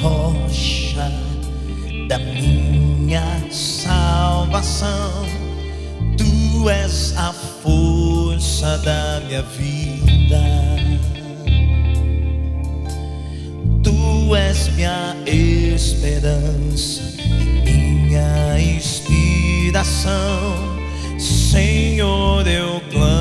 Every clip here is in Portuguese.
rocha da minha salvação. Tu és a força da minha vida. Tu és minha esperança, minha inspiração. Senhor, eu clamo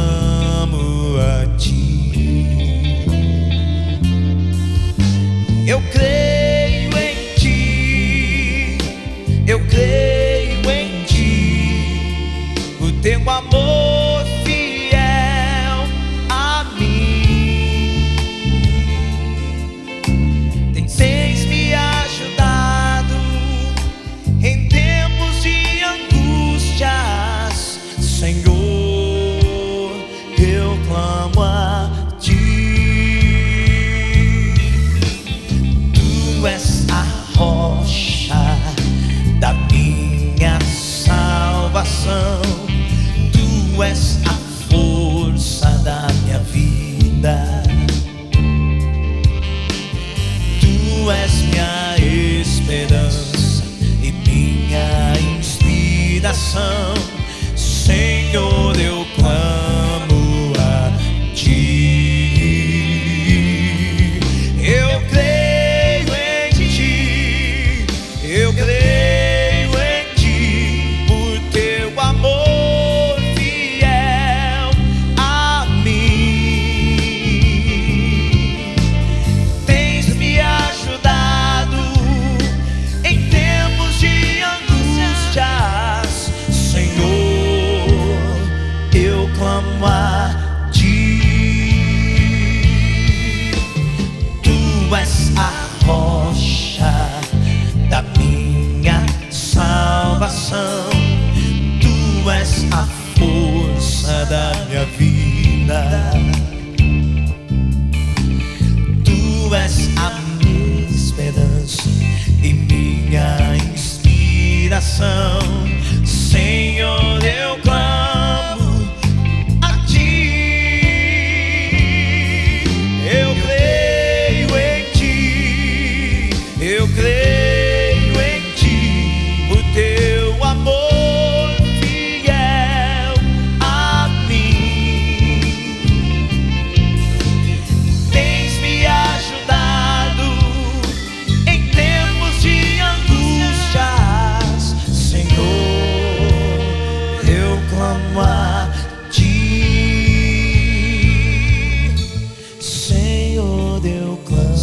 clamo a ti. Tu és a rocha da minha salvação. Tu és a força da minha vida. Tu és minha esperança e minha inspiração. Clamo a ti. Tu és a rocha da minha salvação. Tu és a força da minha vida. Tu és a minha esperança e minha inspiração. Eu creio em ti, o teu amor fiel a mim. Tens me ajudado em tempos de angústias, Senhor. Eu clamo a ti, Senhor, eu clamo.